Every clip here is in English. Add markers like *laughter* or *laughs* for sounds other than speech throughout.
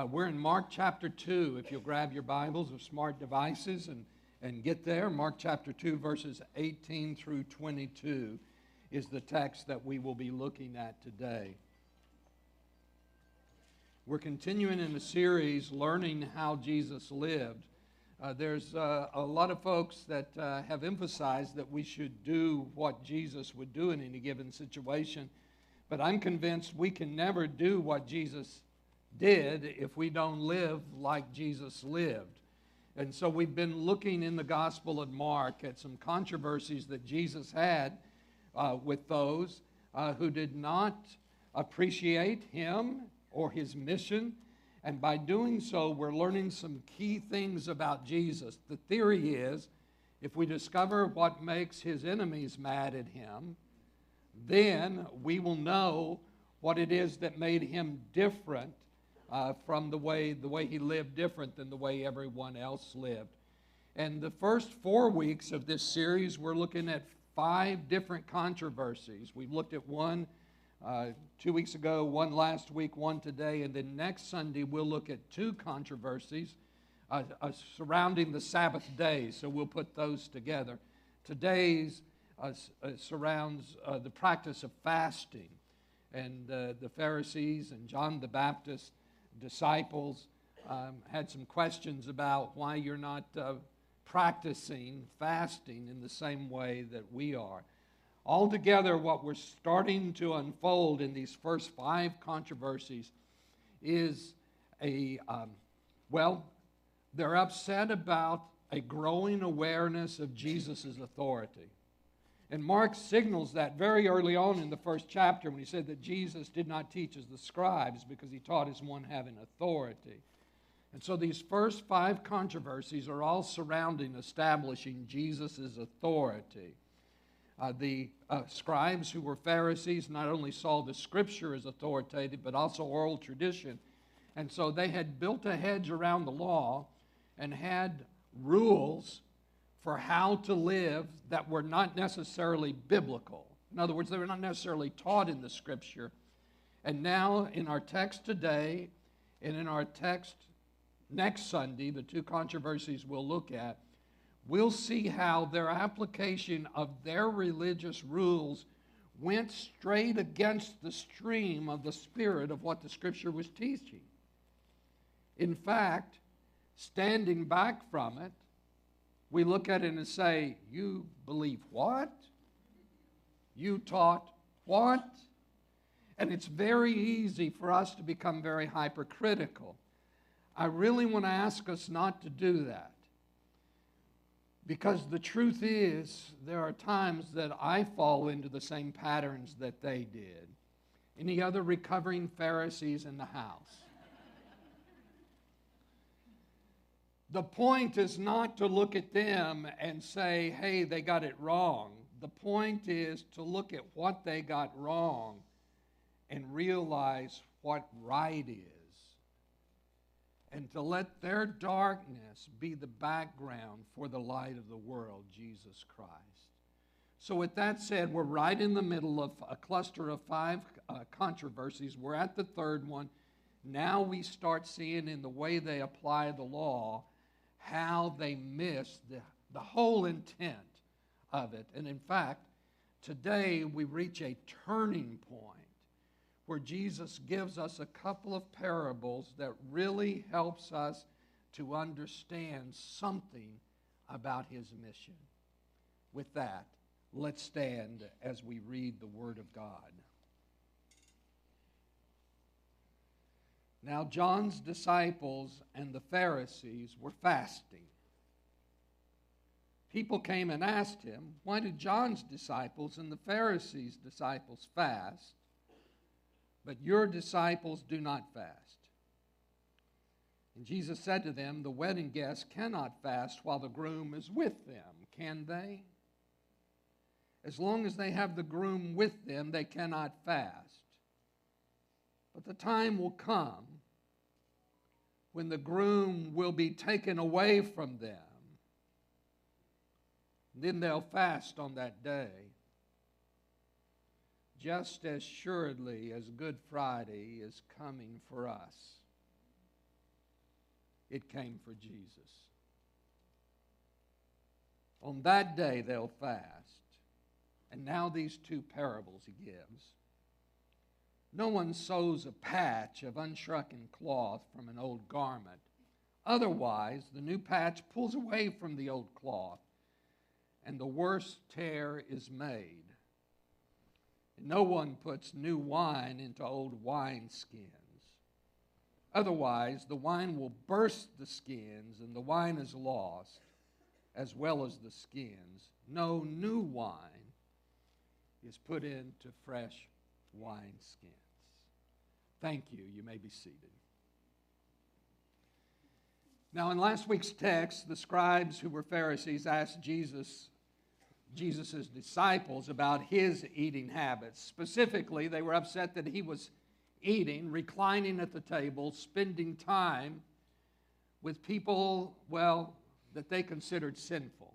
Uh, we're in Mark chapter 2. If you'll grab your Bibles or smart devices and, and get there, Mark chapter 2, verses 18 through 22 is the text that we will be looking at today. We're continuing in the series learning how Jesus lived. Uh, there's uh, a lot of folks that uh, have emphasized that we should do what Jesus would do in any given situation, but I'm convinced we can never do what Jesus did if we don't live like Jesus lived. And so we've been looking in the Gospel of Mark at some controversies that Jesus had uh, with those uh, who did not appreciate him or his mission. And by doing so, we're learning some key things about Jesus. The theory is if we discover what makes his enemies mad at him, then we will know what it is that made him different uh, from the way, the way he lived different than the way everyone else lived. And the first four weeks of this series, we're looking at five different controversies. We've looked at one uh, two weeks ago, one last week, one today, and then next Sunday we'll look at two controversies uh, uh, surrounding the Sabbath day. So we'll put those together. Today's uh, uh, surrounds uh, the practice of fasting, and the Pharisees and John the Baptist disciples um, had some questions about why you're not practicing fasting in the same way that we are. Altogether, what we're starting to unfold in these first five controversies is a, um, well, they're upset about a growing awareness of Jesus' authority. And Mark signals that very early on in the first chapter when he said that Jesus did not teach as the scribes because he taught as one having authority. And so these first five controversies are all surrounding establishing Jesus' authority. Uh, the uh, scribes who were Pharisees not only saw the scripture as authoritative, but also oral tradition. And so they had built a hedge around the law and had rules for how to live that were not necessarily biblical. In other words, they were not necessarily taught in the scripture. And now, in our text today, and in our text next Sunday, the two controversies we'll look at, we'll see how their application of their religious rules went straight against the stream of the spirit of what the scripture was teaching. In fact, standing back from it, we look at it and say, You believe what? You taught what? And it's very easy for us to become very hypercritical. I really want to ask us not to do that. Because the truth is, there are times that I fall into the same patterns that they did. Any other recovering Pharisees in the house? The point is not to look at them and say, hey, they got it wrong. The point is to look at what they got wrong and realize what right is and to let their darkness be the background for the light of the world, Jesus Christ. So, with that said, we're right in the middle of a cluster of five uh, controversies. We're at the third one. Now we start seeing in the way they apply the law how they miss the, the whole intent of it. And in fact, today we reach a turning point where Jesus gives us a couple of parables that really helps us to understand something about his mission. With that, let's stand as we read the Word of God. Now, John's disciples and the Pharisees were fasting. People came and asked him, Why did John's disciples and the Pharisees' disciples fast? but your disciples do not fast. And Jesus said to them, The wedding guests cannot fast while the groom is with them, can they? As long as they have the groom with them, they cannot fast. But the time will come when the groom will be taken away from them. Then they'll fast on that day just as surely as Good Friday is coming for us. it came for Jesus. On that day they'll fast. And now these two parables he gives. No one sews a patch of unshrunken cloth from an old garment. Otherwise, the new patch pulls away from the old cloth, and the worse tear is made. And no one puts new wine into old wineskins. Otherwise, the wine will burst the skins, and the wine is lost, as well as the skins. No new wine is put into fresh wineskins. Thank you. You may be seated. Now, in last week's text, the scribes who were Pharisees asked Jesus, Jesus' disciples about his eating habits. Specifically, they were upset that he was eating, reclining at the table, spending time with people, well, that they considered sinful.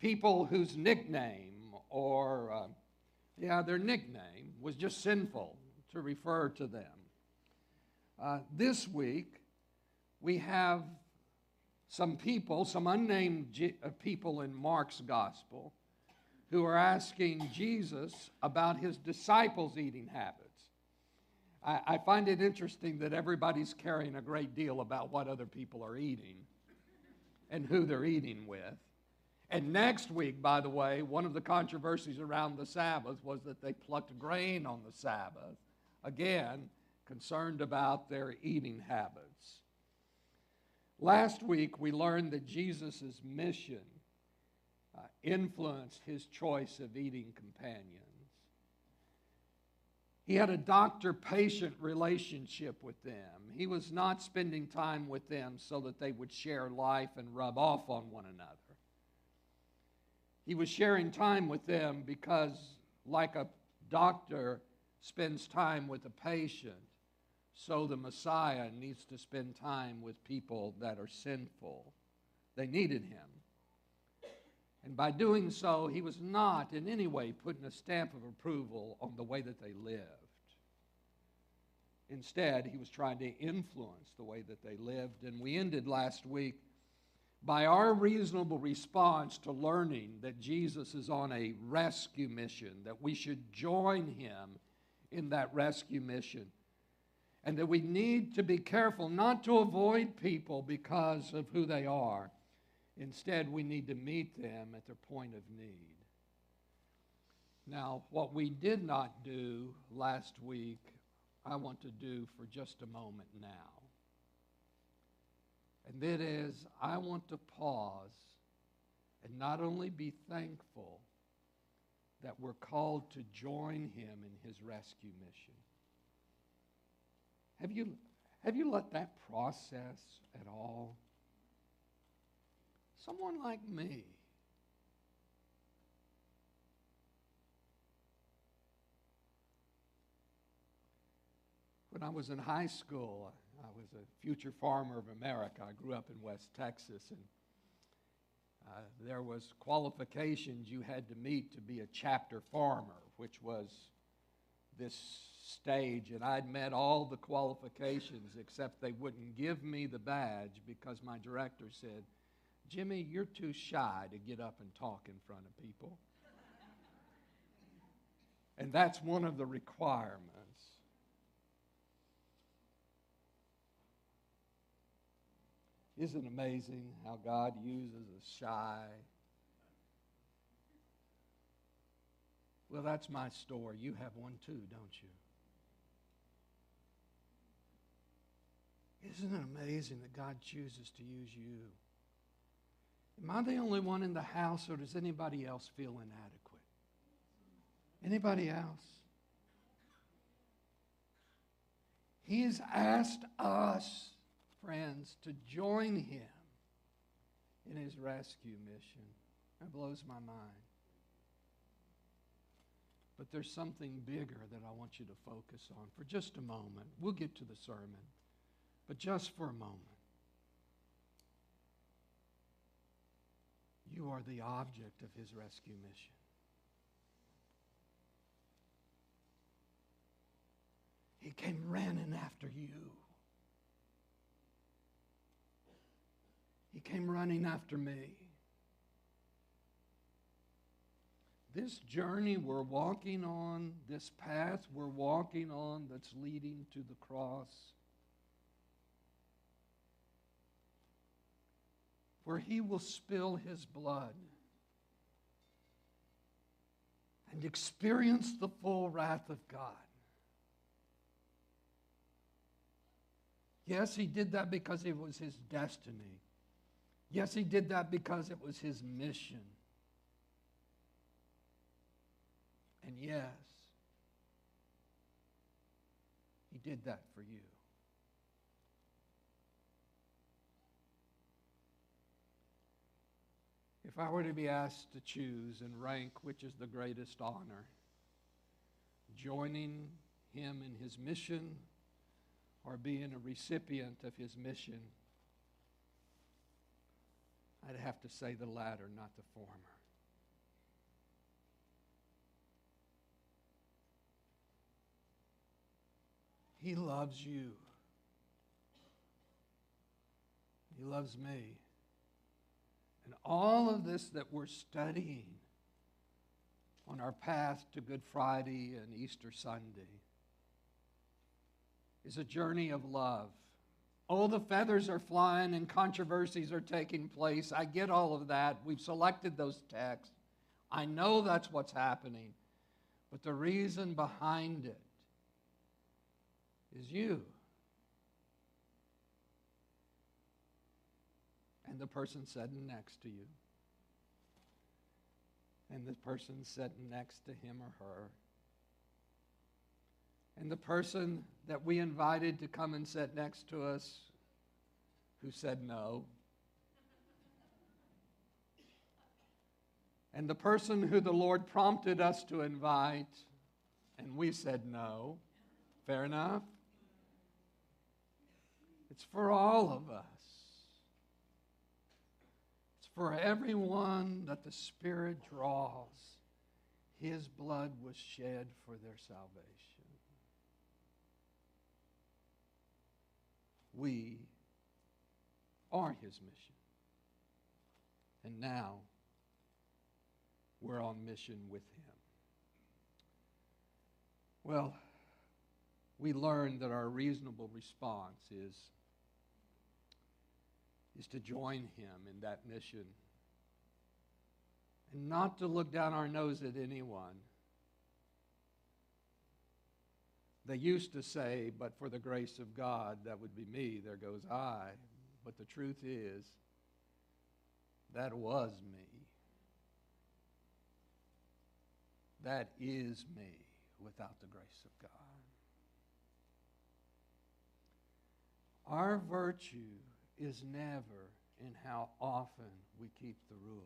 People whose nickname or, uh, yeah, their nickname was just sinful to refer to them. Uh, this week, we have some people, some unnamed G- uh, people in Mark's gospel, who are asking Jesus about his disciples' eating habits. I, I find it interesting that everybody's caring a great deal about what other people are eating and who they're eating with. And next week, by the way, one of the controversies around the Sabbath was that they plucked grain on the Sabbath. Again, concerned about their eating habits. Last week, we learned that Jesus' mission uh, influenced his choice of eating companions. He had a doctor patient relationship with them. He was not spending time with them so that they would share life and rub off on one another. He was sharing time with them because, like a doctor spends time with a patient, so the Messiah needs to spend time with people that are sinful. They needed him. And by doing so, he was not in any way putting a stamp of approval on the way that they lived. Instead, he was trying to influence the way that they lived. And we ended last week by our reasonable response to learning that Jesus is on a rescue mission, that we should join him in that rescue mission, and that we need to be careful not to avoid people because of who they are. Instead, we need to meet them at their point of need. Now, what we did not do last week, I want to do for just a moment now. And that is, I want to pause and not only be thankful that we're called to join him in his rescue mission. Have you, have you let that process at all? Someone like me. When I was in high school, I was a future farmer of America. I grew up in West Texas, and uh, there was qualifications you had to meet to be a chapter farmer, which was this stage. And I'd met all the qualifications, except they wouldn't give me the badge because my director said, Jimmy, you're too shy to get up and talk in front of people. and that's one of the requirements. Isn't it amazing how God uses a shy? Well, that's my story. You have one too, don't you? Isn't it amazing that God chooses to use you? Am I the only one in the house, or does anybody else feel inadequate? Anybody else? He has asked us friends, to join him in his rescue mission. That blows my mind. But there's something bigger that I want you to focus on for just a moment. We'll get to the sermon, but just for a moment. You are the object of his rescue mission. He came running after you. Came running after me. This journey we're walking on, this path we're walking on that's leading to the cross, where he will spill his blood and experience the full wrath of God. Yes, he did that because it was his destiny. Yes, he did that because it was his mission. And yes, he did that for you. If I were to be asked to choose and rank which is the greatest honor, joining him in his mission or being a recipient of his mission, I'd have to say the latter, not the former. He loves you. He loves me. And all of this that we're studying on our path to Good Friday and Easter Sunday is a journey of love. Oh, the feathers are flying and controversies are taking place. I get all of that. We've selected those texts. I know that's what's happening. But the reason behind it is you. And the person sitting next to you. And the person sitting next to him or her and the person that we invited to come and sit next to us who said no. And the person who the Lord prompted us to invite, and we said no. Fair enough? It's for all of us. It's for everyone that the Spirit draws. His blood was shed for their salvation. We are his mission. And now we're on mission with him. Well, we learn that our reasonable response is, is to join him in that mission and not to look down our nose at anyone They used to say, but for the grace of God, that would be me, there goes I. But the truth is, that was me. That is me without the grace of God. Our virtue is never in how often we keep the rules.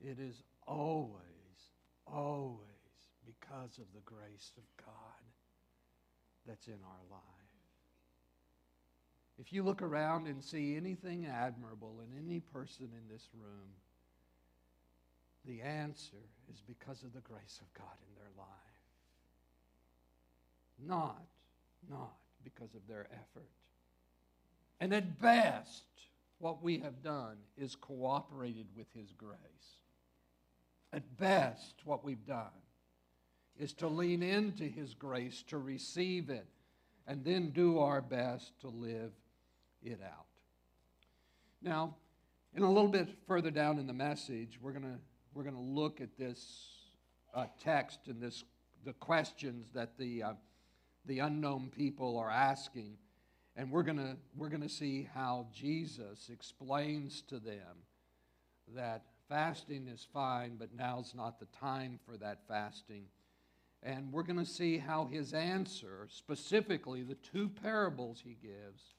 It is always, always because of the grace of God that's in our life. If you look around and see anything admirable in any person in this room, the answer is because of the grace of God in their life. Not, not because of their effort. And at best, what we have done is cooperated with His grace. At best, what we've done is to lean into His grace, to receive it, and then do our best to live it out. Now, in a little bit further down in the message, we're going to we're going to look at this uh, text and this the questions that the uh, the unknown people are asking, and we're going to we're going to see how Jesus explains to them that fasting is fine, but now's not the time for that fasting and we're going to see how his answer, specifically the two parables he gives,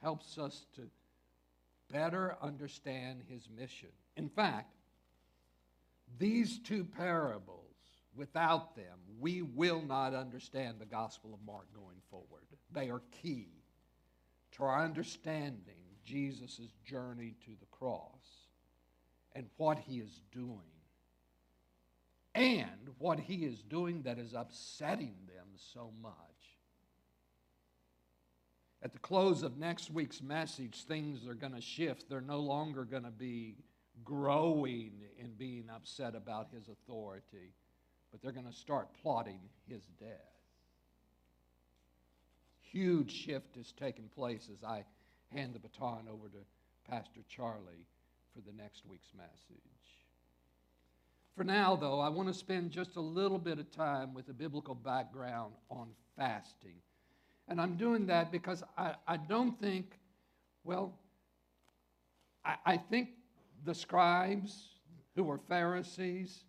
helps us to better understand his mission. In fact, these two parables, without them, we will not understand the Gospel of Mark going forward. They are key to our understanding Jesus' journey to the cross and what he is doing and what he is doing that is upsetting them so much. at the close of next week's message, things are going to shift. They're no longer going to be growing and being upset about his authority, but they're going to start plotting his death. Huge shift is taking place as I hand the baton over to Pastor Charlie for the next week's message. For now, though, I want to spend just a little bit of time with a biblical background on fasting. And I'm doing that because I, I don't think, well, I, I think the scribes who were Pharisees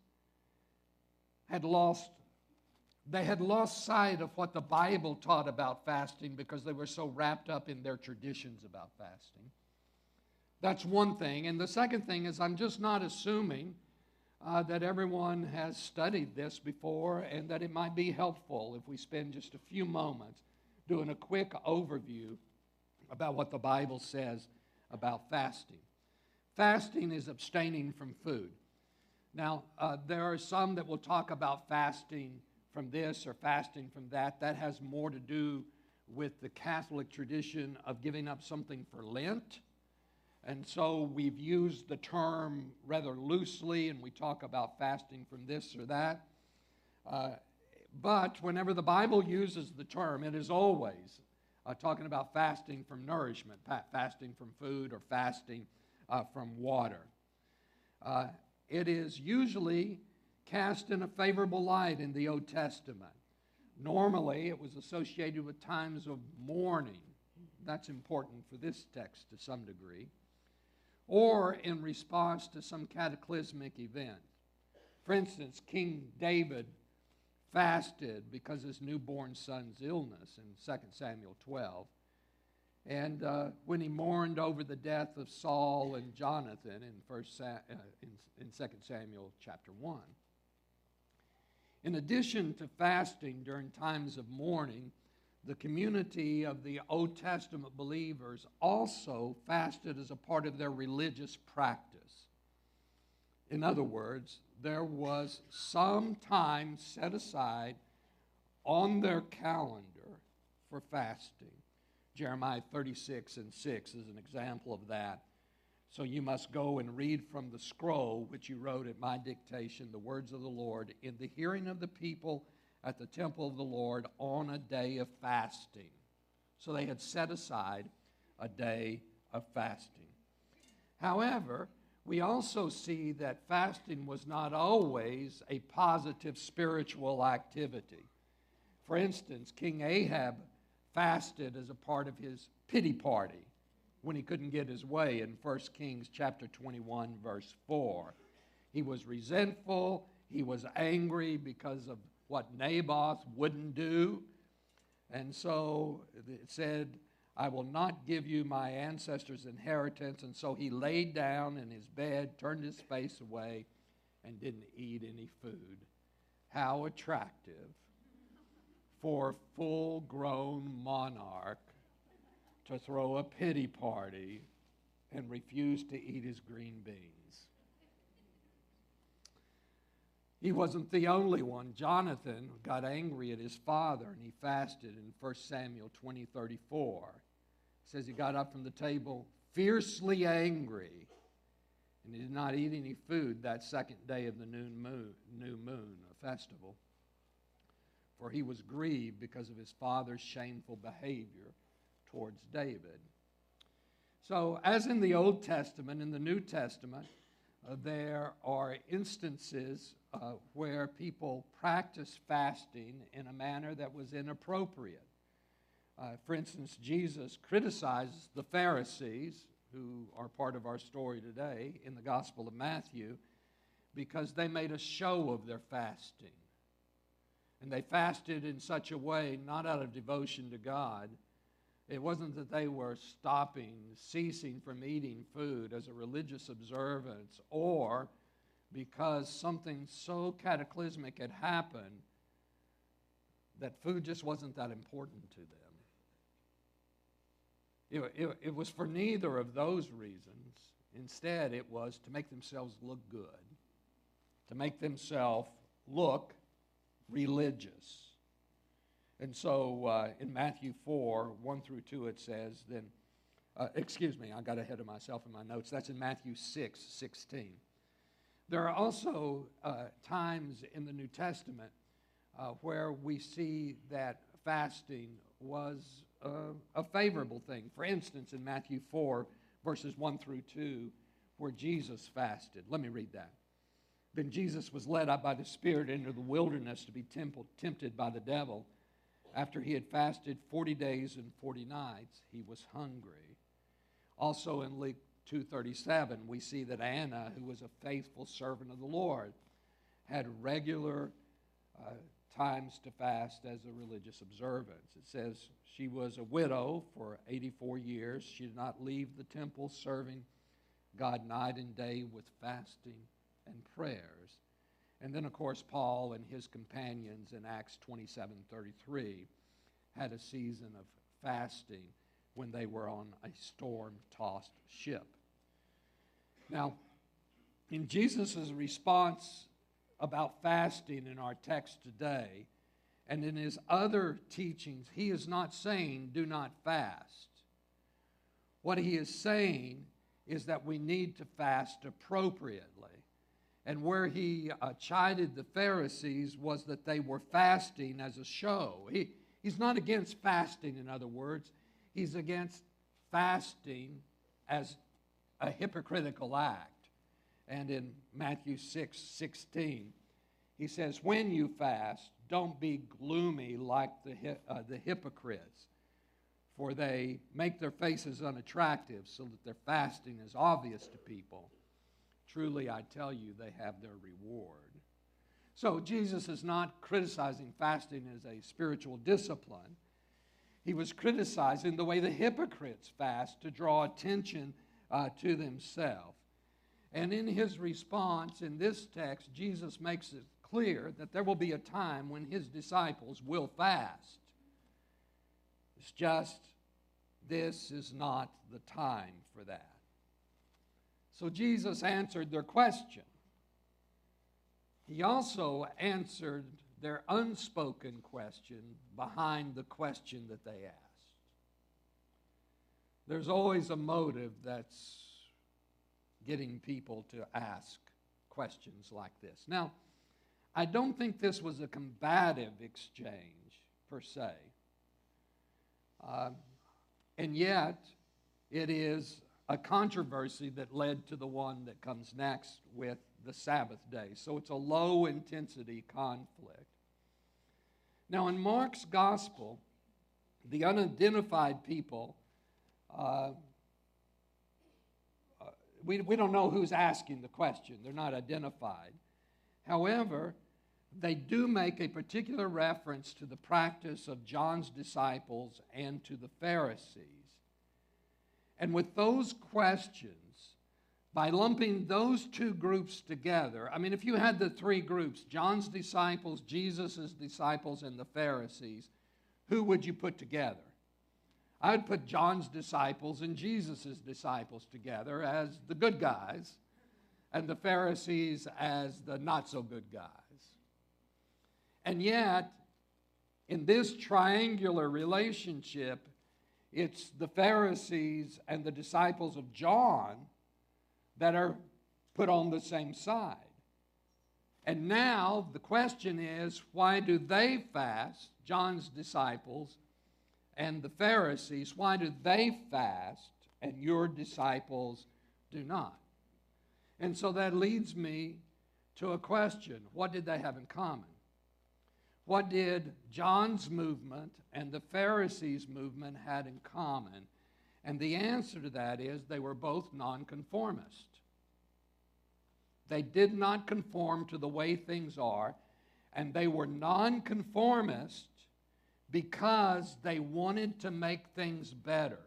had lost they had lost sight of what the Bible taught about fasting because they were so wrapped up in their traditions about fasting. That's one thing. And the second thing is, I'm just not assuming uh, that everyone has studied this before and that it might be helpful if we spend just a few moments doing a quick overview about what the Bible says about fasting. Fasting is abstaining from food. Now, uh, there are some that will talk about fasting from this or fasting from that. That has more to do with the Catholic tradition of giving up something for Lent. And so we've used the term rather loosely, and we talk about fasting from this or that. Uh, but whenever the Bible uses the term, it is always uh, talking about fasting from nourishment, fasting from food, or fasting uh, from water. Uh, it is usually cast in a favorable light in the Old Testament. Normally, it was associated with times of mourning. That's important for this text to some degree. Or in response to some cataclysmic event. For instance, King David fasted because of his newborn son's illness in 2 Samuel 12. And uh, when he mourned over the death of Saul and Jonathan in, first Sa- uh, in, in 2 Samuel chapter 1. In addition to fasting during times of mourning, the community of the Old Testament believers also fasted as a part of their religious practice. In other words, there was some time set aside on their calendar for fasting. Jeremiah 36 and 6 is an example of that. So you must go and read from the scroll which you wrote at my dictation the words of the Lord in the hearing of the people at the temple of the Lord on a day of fasting. So they had set aside a day of fasting. However, we also see that fasting was not always a positive spiritual activity. For instance, King Ahab fasted as a part of his pity party when he couldn't get his way in 1 Kings chapter 21 verse 4. He was resentful, he was angry because of what Naboth wouldn't do. And so it said I will not give you my ancestors' inheritance. And so he laid down in his bed, turned his face away, and didn't eat any food. How attractive for a full grown monarch to throw a pity party and refuse to eat his green beans. He wasn't the only one. Jonathan got angry at his father and he fasted in 1 Samuel 20 34 says he got up from the table fiercely angry and he did not eat any food that second day of the new moon, new moon, a festival. For he was grieved because of his father's shameful behavior towards David. So, as in the Old Testament, in the New Testament, uh, there are instances uh, where people practice fasting in a manner that was inappropriate. Uh, for instance, Jesus criticizes the Pharisees, who are part of our story today in the Gospel of Matthew, because they made a show of their fasting. And they fasted in such a way, not out of devotion to God. It wasn't that they were stopping, ceasing from eating food as a religious observance, or because something so cataclysmic had happened that food just wasn't that important to them. It, it, it, was for neither of those reasons. Instead, it was to make themselves look good, to make themselves look religious. And so uh, in Matthew 4, 1 through 2, it says, then, uh, excuse me, I got ahead of myself in my notes. That's in Matthew 6, 16. There are also uh, times in the New Testament uh, where we see that fasting was uh, a favorable thing. For instance, in Matthew 4, verses 1 through 2, where Jesus fasted. Let me read that. Then Jesus was led up by the Spirit into the wilderness to be tempted by the devil. After he had fasted 40 days and 40 nights, he was hungry. Also in Luke 2:37, we see that Anna, who was a faithful servant of the Lord, had regular uh, times to fast as a religious observance. It says she was a widow for 84 years. She did not leave the temple serving God night and day with fasting and prayers. And then, of course, Paul and his companions in Acts 27 33 had a season of fasting when they were on a storm tossed ship. Now, in Jesus' response about fasting in our text today, and in his other teachings, he is not saying, do not fast. What he is saying is that we need to fast appropriately. And where he uh, chided the Pharisees was that they were fasting as a show. He, he's not against fasting, in other words, he's against fasting as a hypocritical act. And in Matthew 6 16, he says, When you fast, don't be gloomy like the, uh, the hypocrites, for they make their faces unattractive so that their fasting is obvious to people. Truly, I tell you, they have their reward. So, Jesus is not criticizing fasting as a spiritual discipline. He was criticizing the way the hypocrites fast to draw attention uh, to themselves. And in his response in this text, Jesus makes it clear that there will be a time when his disciples will fast. It's just this is not the time for that. So Jesus answered their question. He also answered their unspoken question behind the question that they asked. There's always a motive that's getting people to ask questions like this. Now, I don't think this was a combative exchange per se. Uh, and yet, it is a controversy that led to the one that comes next with the Sabbath day. So it's a low intensity conflict. Now, in Mark's gospel, the unidentified people, uh, uh, we, we don't know who's asking the question, they're not identified. However, they do make a particular reference to the practice of John's disciples and to the Pharisees. And with those questions, by lumping those two groups together, I mean, if you had the three groups, John's disciples, Jesus' disciples, and the Pharisees, who would you put together? I would put John's disciples and Jesus' disciples together as the good guys, and the Pharisees as the not so good guys. And yet, in this triangular relationship, it's the Pharisees and the disciples of John that are put on the same side. And now the question is why do they fast, John's disciples and the Pharisees, why do they fast and your disciples do not? And so that leads me to a question what did they have in common? What did John's movement and the Pharisees' movement had in common? And the answer to that is they were both nonconformist. They did not conform to the way things are, and they were nonconformist because they wanted to make things better.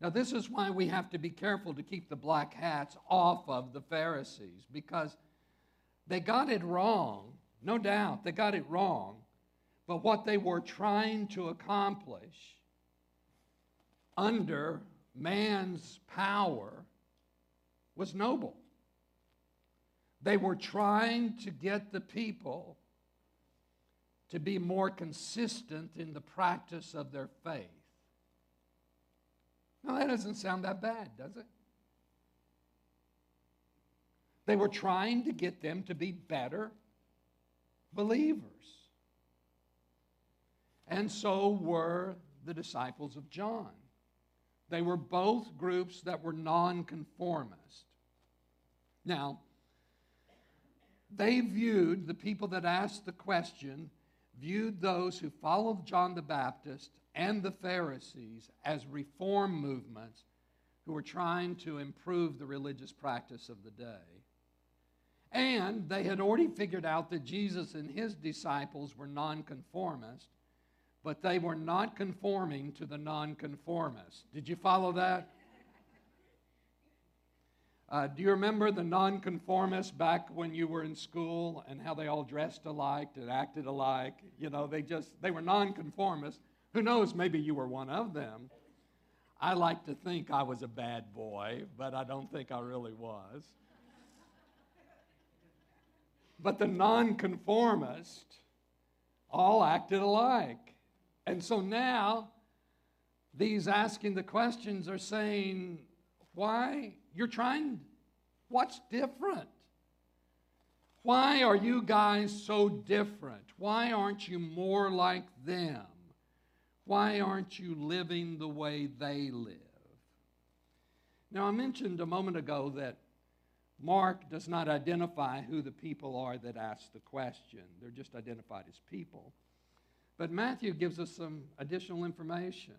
Now, this is why we have to be careful to keep the black hats off of the Pharisees because they got it wrong no doubt, they got it wrong. But what they were trying to accomplish under man's power was noble. They were trying to get the people to be more consistent in the practice of their faith. Now, that doesn't sound that bad, does it? They were trying to get them to be better believers. And so were the disciples of John. They were both groups that were nonconformist. Now, they viewed the people that asked the question, viewed those who followed John the Baptist and the Pharisees as reform movements who were trying to improve the religious practice of the day. And they had already figured out that Jesus and his disciples were nonconformist, but they were not conforming to the nonconformists. Did you follow that? Uh, do you remember the nonconformists back when you were in school and how they all dressed alike and acted alike? You know, they just, they were nonconformists. Who knows, maybe you were one of them. I like to think I was a bad boy, but I don't think I really was. But the nonconformist all acted alike. And so now, these asking the questions are saying, why? You're trying, what's different? Why are you guys so different? Why aren't you more like them? Why aren't you living the way they live? Now, I mentioned a moment ago that Mark does not identify who the people are that ask the question, they're just identified as people. But Matthew gives us some additional information.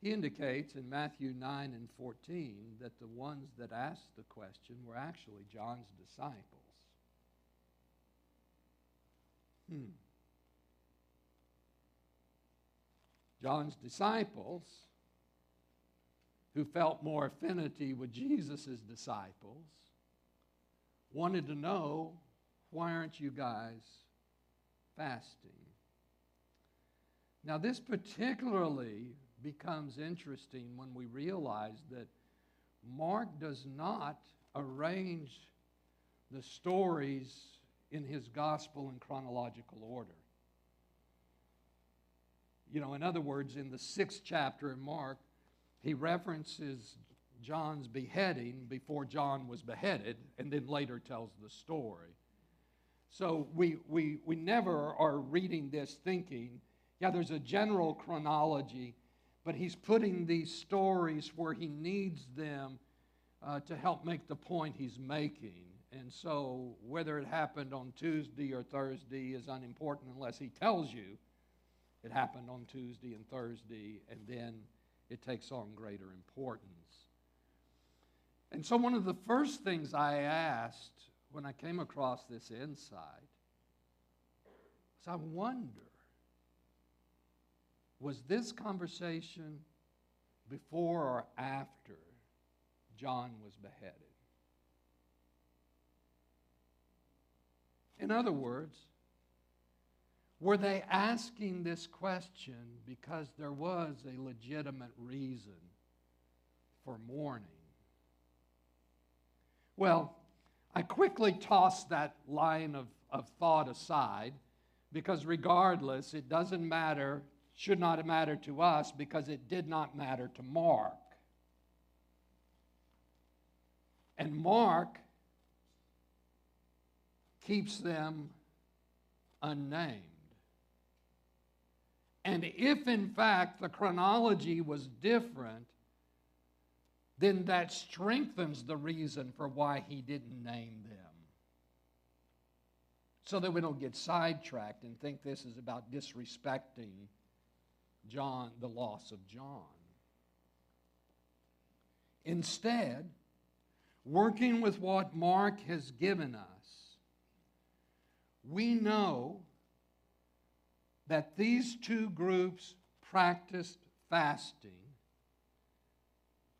He indicates in Matthew 9 and 14 that the ones that asked the question were actually John's disciples. Hmm. John's disciples who felt more affinity with Jesus' disciples, wanted to know why aren't you guys fasting? Now, this particularly becomes interesting when we realize that Mark does not arrange the stories in his gospel in chronological order. You know, in other words, in the sixth chapter in Mark, he references John's beheading before John was beheaded and then later tells the story. So we, we, we never are reading this thinking, yeah, there's a general chronology, but he's putting these stories where he needs them uh, to help make the point he's making. And so whether it happened on Tuesday or Thursday is unimportant unless he tells you it happened on Tuesday and Thursday, and then it takes on greater importance. And so, one of the first things I asked when I came across this insight was I wonder was this conversation before or after John was beheaded? In other words, were they asking this question because there was a legitimate reason for mourning? Well, I quickly tossed that line of, of thought aside because, regardless, it doesn't matter, should not matter to us because it did not matter to Mark. And Mark keeps them unnamed. And if in fact the chronology was different, then that strengthens the reason for why he didn't name them. So that we don't get sidetracked and think this is about disrespecting John, the loss of John. Instead, working with what Mark has given us, we know that these two groups practiced fasting,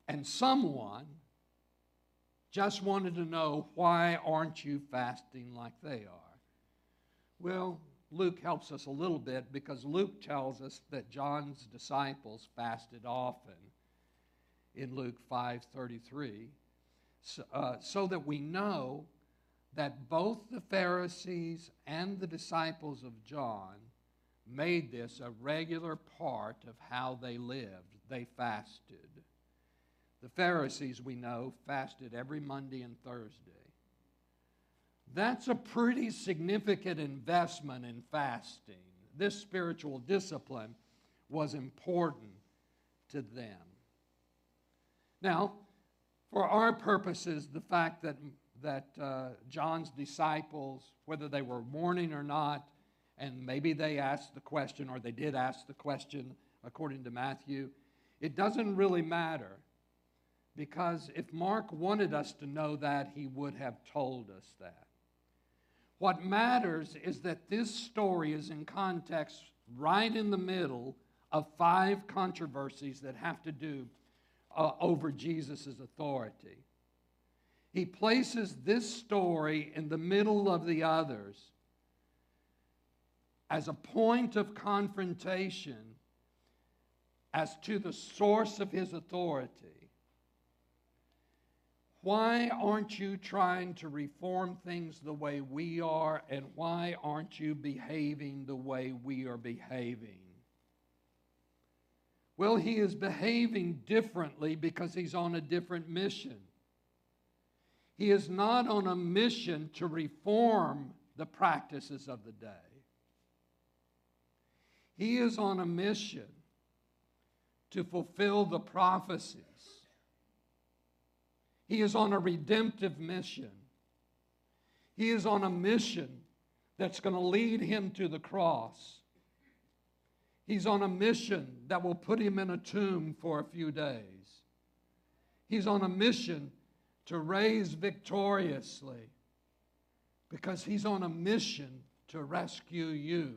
and someone just wanted to know why aren't you fasting like they are? Well, Luke helps us a little bit because Luke tells us that John's disciples fasted often in Luke 5:33 so, uh, so that we know that both the Pharisees and the disciples of John made this a regular part of how they lived. They fasted. The Pharisees, we know, fasted every Monday and Thursday. That's a pretty significant investment in fasting. This spiritual discipline was important to them. Now, for our purposes, the fact that, that uh, John's disciples, whether they were mourning or not, and maybe they asked the question or they did ask the question according to Matthew, it doesn't really matter because if Mark wanted us to know that, he would have told us that. What matters is that this story is in context right in the middle of five controversies that have to do uh, over Jesus' authority. He places this story in the middle of the others as a point of confrontation as to the source of his authority. Why aren't you trying to reform things the way we are, and why aren't you behaving the way we are behaving? Well, he is behaving differently because he's on a different mission. He is not on a mission to reform the practices of the day. He is on a mission to fulfill the prophecies. He is on a redemptive mission. He is on a mission that's going to lead him to the cross. He's on a mission that will put him in a tomb for a few days. He's on a mission to raise victoriously because he's on a mission to rescue you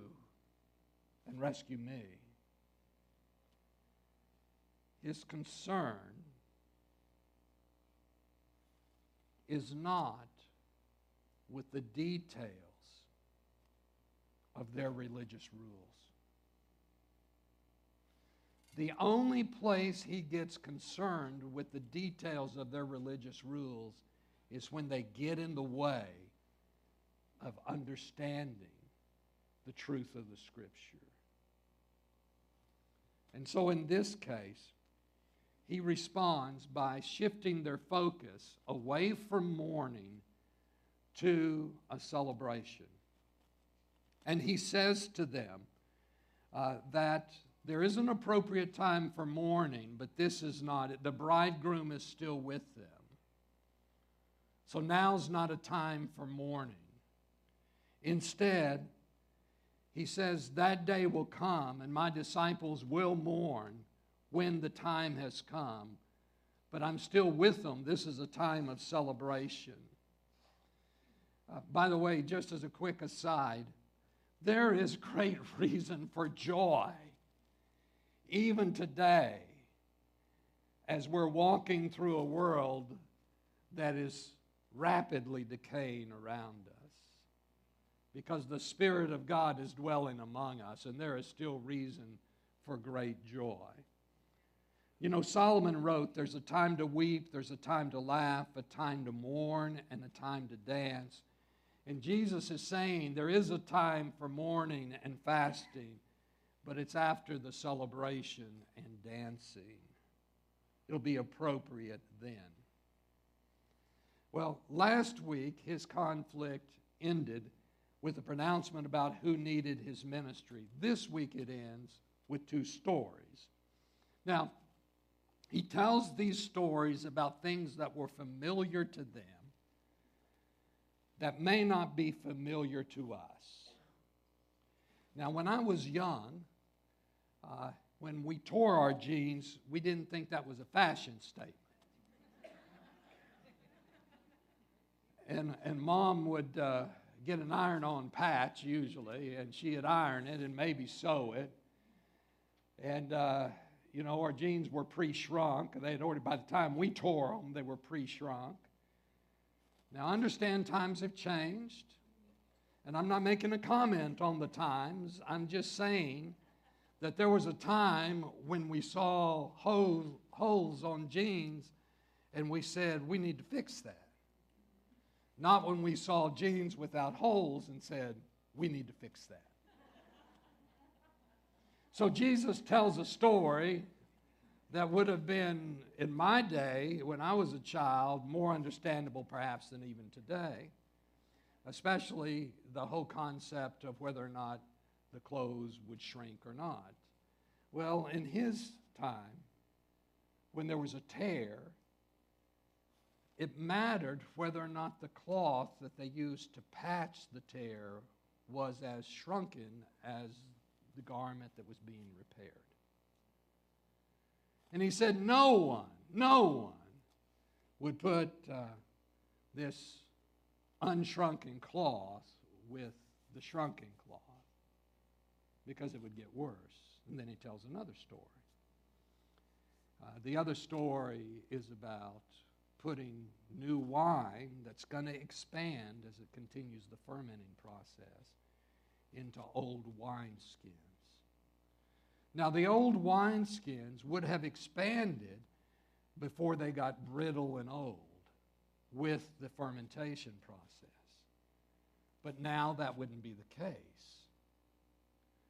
and rescue me. His concern is not with the details of their religious rules. The only place he gets concerned with the details of their religious rules is when they get in the way of understanding the truth of the Scripture. And so in this case, he responds by shifting their focus away from mourning to a celebration. And he says to them uh, that there is an appropriate time for mourning, but this is not it. The bridegroom is still with them. So now's not a time for mourning. Instead, he says, That day will come, and my disciples will mourn when the time has come. But I'm still with them. This is a time of celebration. Uh, by the way, just as a quick aside, there is great *laughs* reason for joy even today, as we're walking through a world that is rapidly decaying around us, because the Spirit of God is dwelling among us, and there is still reason for great joy. You know, Solomon wrote, There's a time to weep, there's a time to laugh, a time to mourn, and a time to dance. And Jesus is saying there is a time for mourning and fasting, but it's after the celebration and dancing. It'll be appropriate then. Well, last week, his conflict ended with a pronouncement about who needed his ministry. This week, it ends with two stories. Now, he tells these stories about things that were familiar to them that may not be familiar to us. Now, when I was young, uh, when we tore our jeans, we didn't think that was a fashion statement. and, and mom would uh, get an iron on patch usually, and she'd iron it and maybe sew it. And, uh, you know, our jeans were pre shrunk. They had already, by the time we tore them, they were pre shrunk. Now, understand times have changed, and I'm not making a comment on the times. I'm just saying that there was a time when we saw holes, on jeans and we said, we need to fix that. Not when we saw jeans without holes and said, we need to fix that. So Jesus tells a story that would have been, in my day, when I was a child, more understandable perhaps than even today, especially the whole concept of whether or not the clothes would shrink or not. Well, in his time, when there was a tear, it mattered whether or not the cloth that they used to patch the tear was as shrunken as the garment that was being repaired. And he said, No one, no one would put uh, this unshrunken cloth with the shrunken cloth because it would get worse. And then he tells another story. Uh, the other story is about putting new wine that's going to expand as it continues the fermenting process into old wineskins. Now, the old wineskins would have expanded before they got brittle and old with the fermentation process. But now that wouldn't be the case.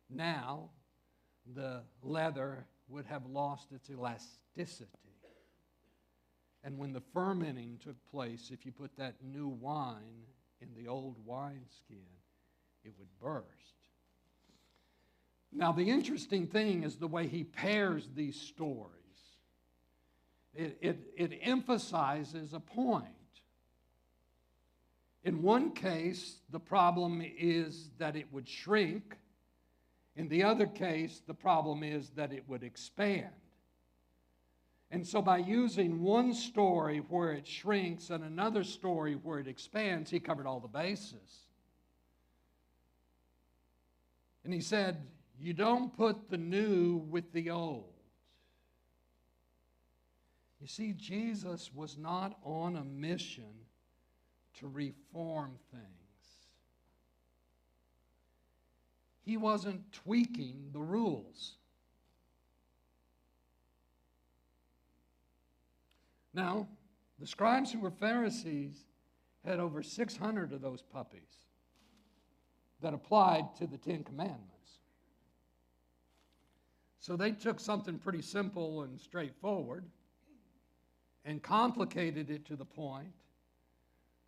Now, the leather would have lost its elasticity. And when the fermenting took place, if you put that new wine in the old wineskin, it would burst. Now, the interesting thing is the way he pairs these stories. It, it, it emphasizes a point. In one case, the problem is that it would shrink. In the other case, the problem is that it would expand. And so, by using one story where it shrinks and another story where it expands, he covered all the bases. And he said, You don't put the new with the old. You see, Jesus was not on a mission to reform things, he wasn't tweaking the rules. Now, the scribes who were Pharisees had over 600 of those puppies that applied to the Ten Commandments. So they took something pretty simple and straightforward and complicated it to the point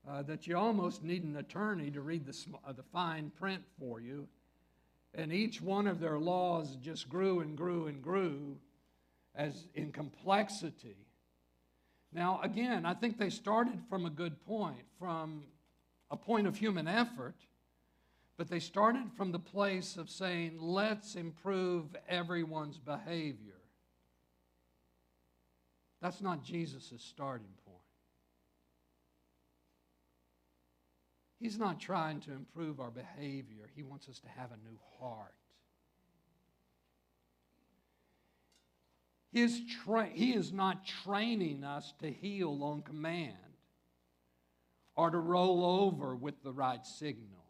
uh, that you almost need an attorney to read the, uh, the fine print for you. And each one of their laws just grew and grew and grew as in complexity. Now, again, I think they started from a good point, from a point of human effort but they started from the place of saying, let's improve everyone's behavior. That's not Jesus' starting point. He's not trying to improve our behavior, He wants us to have a new heart. His tra- he is not training us to heel on command or to roll over with the right signal.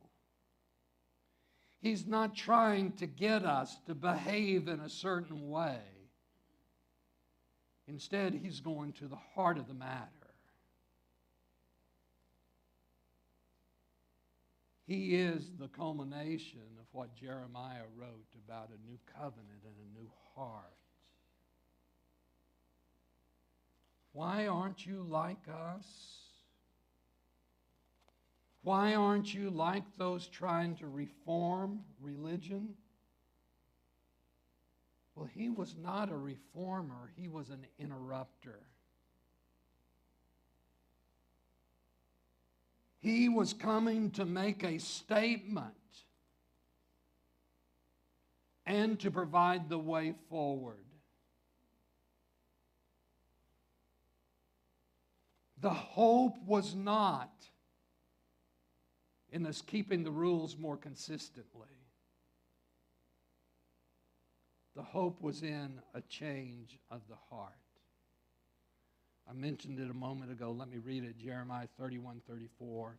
He's not trying to get us to behave in a certain way. Instead, he's going to the heart of the matter. He is the culmination of what Jeremiah wrote about a new covenant and a new heart. Why aren't you like us? Why aren't you like those trying to reform religion? Well, he was not a reformer, he was an interrupter. He was coming to make a statement and to provide the way forward. The hope was not in us keeping the rules more consistently. The hope was in a change of the heart. I mentioned it a moment ago. Let me read it Jeremiah 31 34.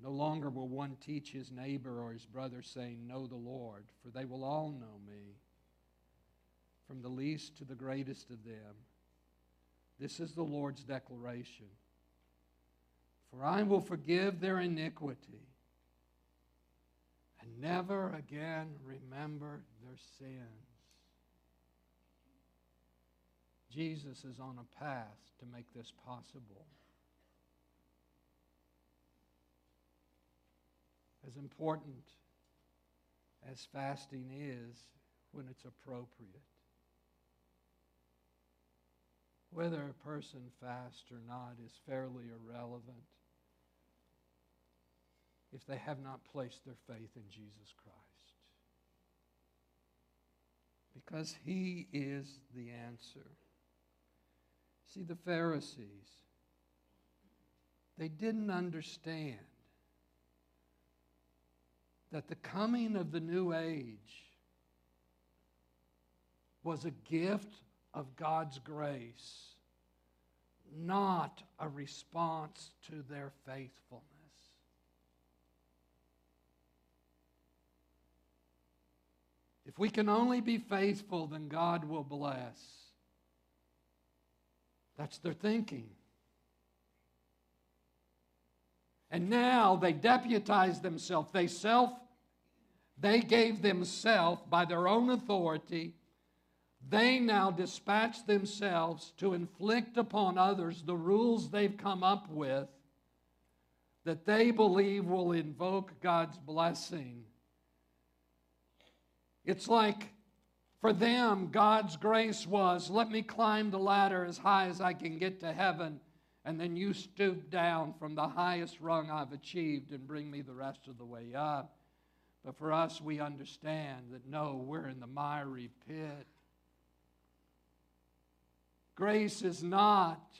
No longer will one teach his neighbor or his brother, saying, Know the Lord, for they will all know me, from the least to the greatest of them. This is the Lord's declaration. For I will forgive their iniquity and never again remember their sins. Jesus is on a path to make this possible. As important as fasting is when it's appropriate, whether a person fasts or not is fairly irrelevant if they have not placed their faith in Jesus Christ. Because He is the answer. See, the Pharisees, they didn't understand that the coming of the new age was a gift of God's grace, not a response to their faithfulness. If we can only be faithful, then God will bless. That's their thinking. And now they deputize themselves. They self, they gave themselves by their own authority. They now dispatch themselves to inflict upon others the rules they've come up with that they believe will invoke God's blessing it's like for them, God's grace was let me climb the ladder as high as I can get to heaven, and then you stoop down from the highest rung I've achieved and bring me the rest of the way up. But for us, we understand that no, we're in the miry pit. Grace is not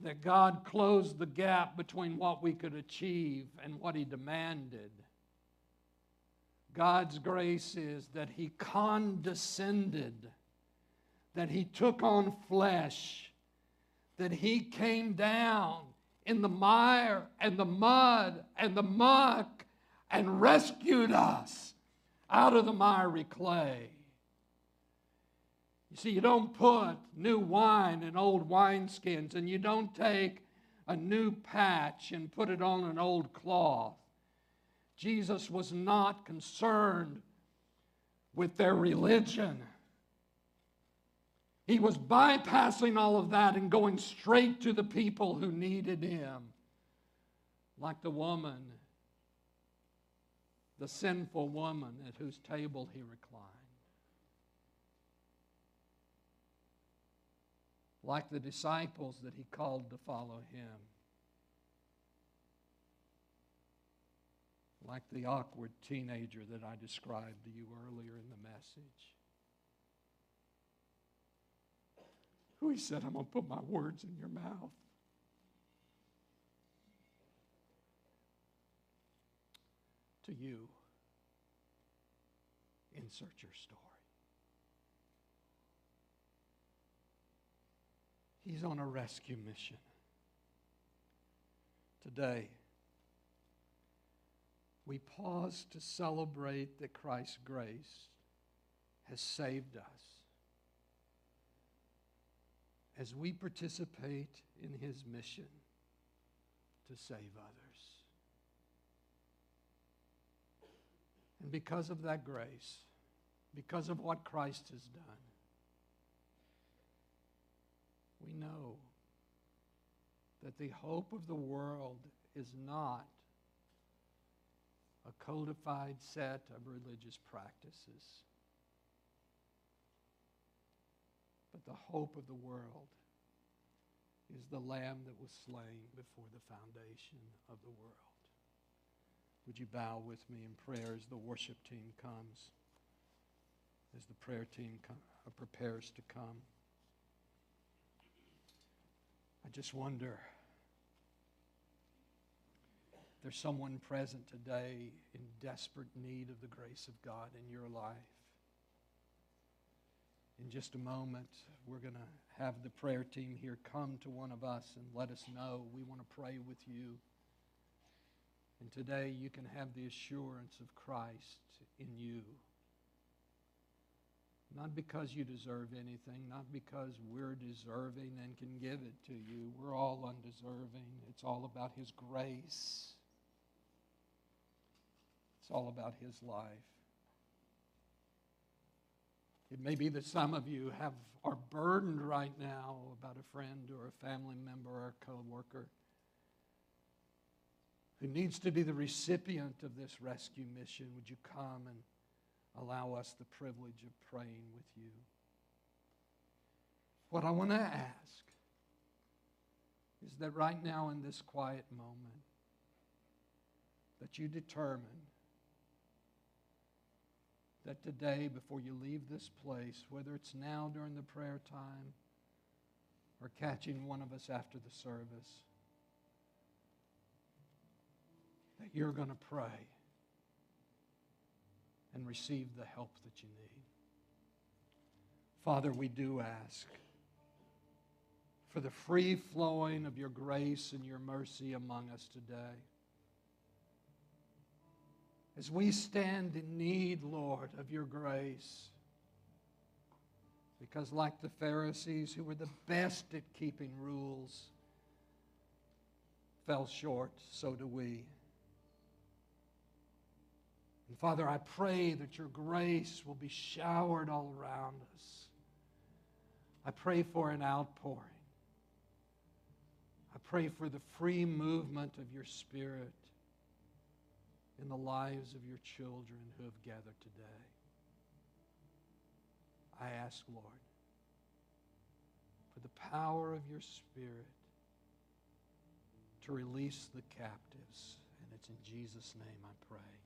that God closed the gap between what we could achieve and what He demanded. God's grace is that He condescended, that He took on flesh, that He came down in the mire and the mud and the muck and rescued us out of the miry clay. You see, you don't put new wine in old wineskins, and you don't take a new patch and put it on an old cloth. Jesus was not concerned with their religion. He was bypassing all of that and going straight to the people who needed him, like the woman, the sinful woman at whose table he reclined. Like the disciples that he called to follow him. Like the awkward teenager that I described to you earlier in the message. Who he said, I'm going to put my words in your mouth. To you, insert your story. He's on a rescue mission. Today, we pause to celebrate that Christ's grace has saved us as we participate in his mission to save others. And because of that grace, because of what Christ has done, we know that the hope of the world is not a codified set of religious practices. But the hope of the world is the Lamb that was slain before the foundation of the world. Would you bow with me in prayer as the worship team comes, as the prayer team uh, prepares to come? I just wonder there's someone present today in desperate need of the grace of God in your life. In just a moment, we're going to have the prayer team here come to one of us and let us know. We want to pray with you. And today you can have the assurance of Christ in you. Not because you deserve anything, not because we're deserving and can give it to you. We're all undeserving. It's all about His grace, it's all about His life. It may be that some of you have, are burdened right now about a friend or a family member or a coworker who needs to be the recipient of this rescue mission. Would you come and allow us the privilege of praying with you? What I want to ask is that right now in this quiet moment, that you determine that today, before you leave this place, whether it's now during the prayer time or catching one of us after the service, that you're going to pray and receive the help that you need. Father, we do ask for the free flowing of your grace and your mercy among us today. As we stand in need, Lord, of your grace, because like the Pharisees, who were the best at keeping rules, fell short, so do we. And Father, I pray that your grace will be showered all around us. I pray for an outpouring. I pray for the free movement of your Spirit in the lives of your children who have gathered today. I ask, Lord, for the power of your Spirit to release the captives. And it's in Jesus' name I pray.